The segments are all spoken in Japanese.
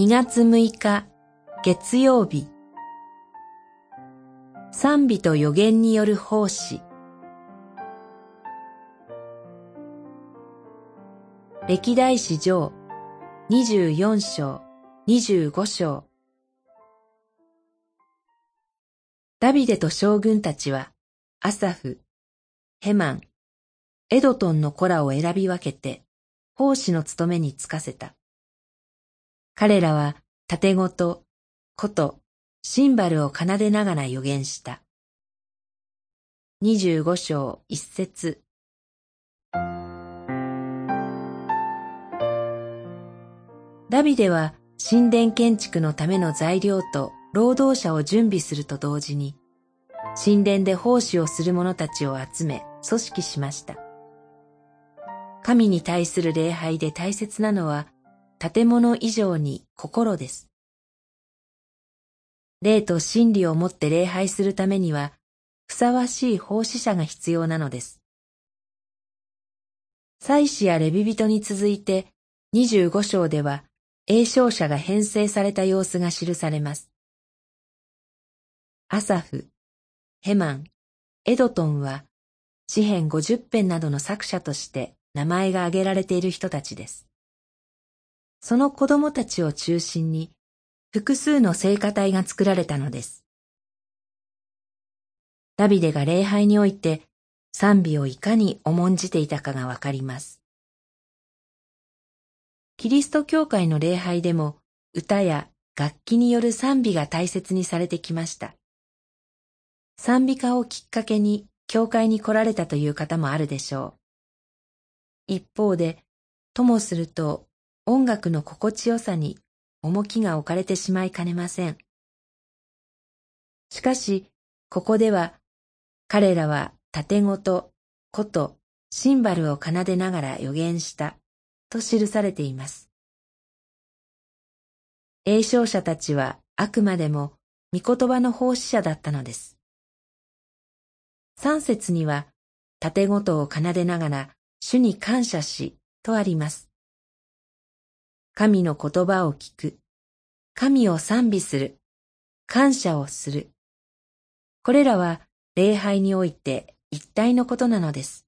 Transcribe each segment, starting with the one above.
2月6日月曜日。賛美と予言による奉仕。歴代史上24章25章。ダビデと将軍たちはアサフ、ヘマン、エドトンの子らを選び分けて奉仕の務めに就かせた。彼らは盾ごと、琴、シンバルを奏でながら予言した。二十五章一節ダビデは神殿建築のための材料と労働者を準備すると同時に、神殿で奉仕をする者たちを集め組織しました。神に対する礼拝で大切なのは建物以上に心です。霊と真理をもって礼拝するためには、ふさわしい奉仕者が必要なのです。祭司やレビ人に続いて、25章では、栄唱者が編成された様子が記されます。アサフ、ヘマン、エドトンは、詩編50編などの作者として名前が挙げられている人たちです。その子供たちを中心に複数の聖歌隊が作られたのです。ダビデが礼拝において賛美をいかに重んじていたかがわかります。キリスト教会の礼拝でも歌や楽器による賛美が大切にされてきました。賛美歌をきっかけに教会に来られたという方もあるでしょう。一方で、ともすると音楽の心地よさに重きが置かれてしまいかねません。しかし、ここでは、彼らは盾ごと、こと、シンバルを奏でながら予言した、と記されています。栄唱者たちはあくまでも御言葉の奉仕者だったのです。三節には、盾ごとを奏でながら主に感謝し、とあります。神の言葉を聞く、神を賛美する、感謝をする。これらは礼拝において一体のことなのです。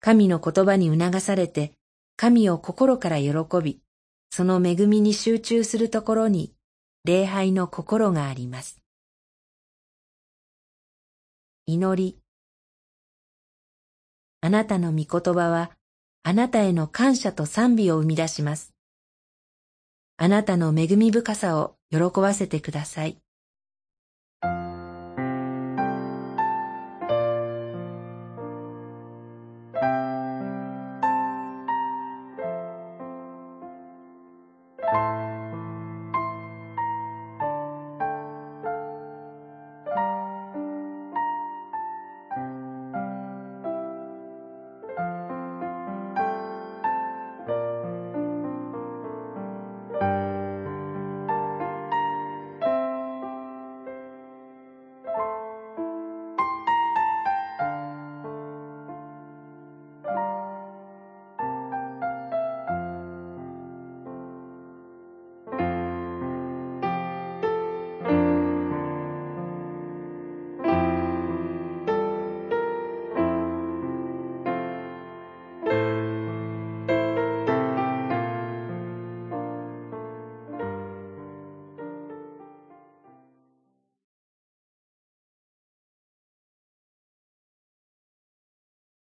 神の言葉に促されて、神を心から喜び、その恵みに集中するところに礼拝の心があります。祈り。あなたの御言葉はあなたへの感謝と賛美を生み出します。あなたの恵み深さを喜ばせてください。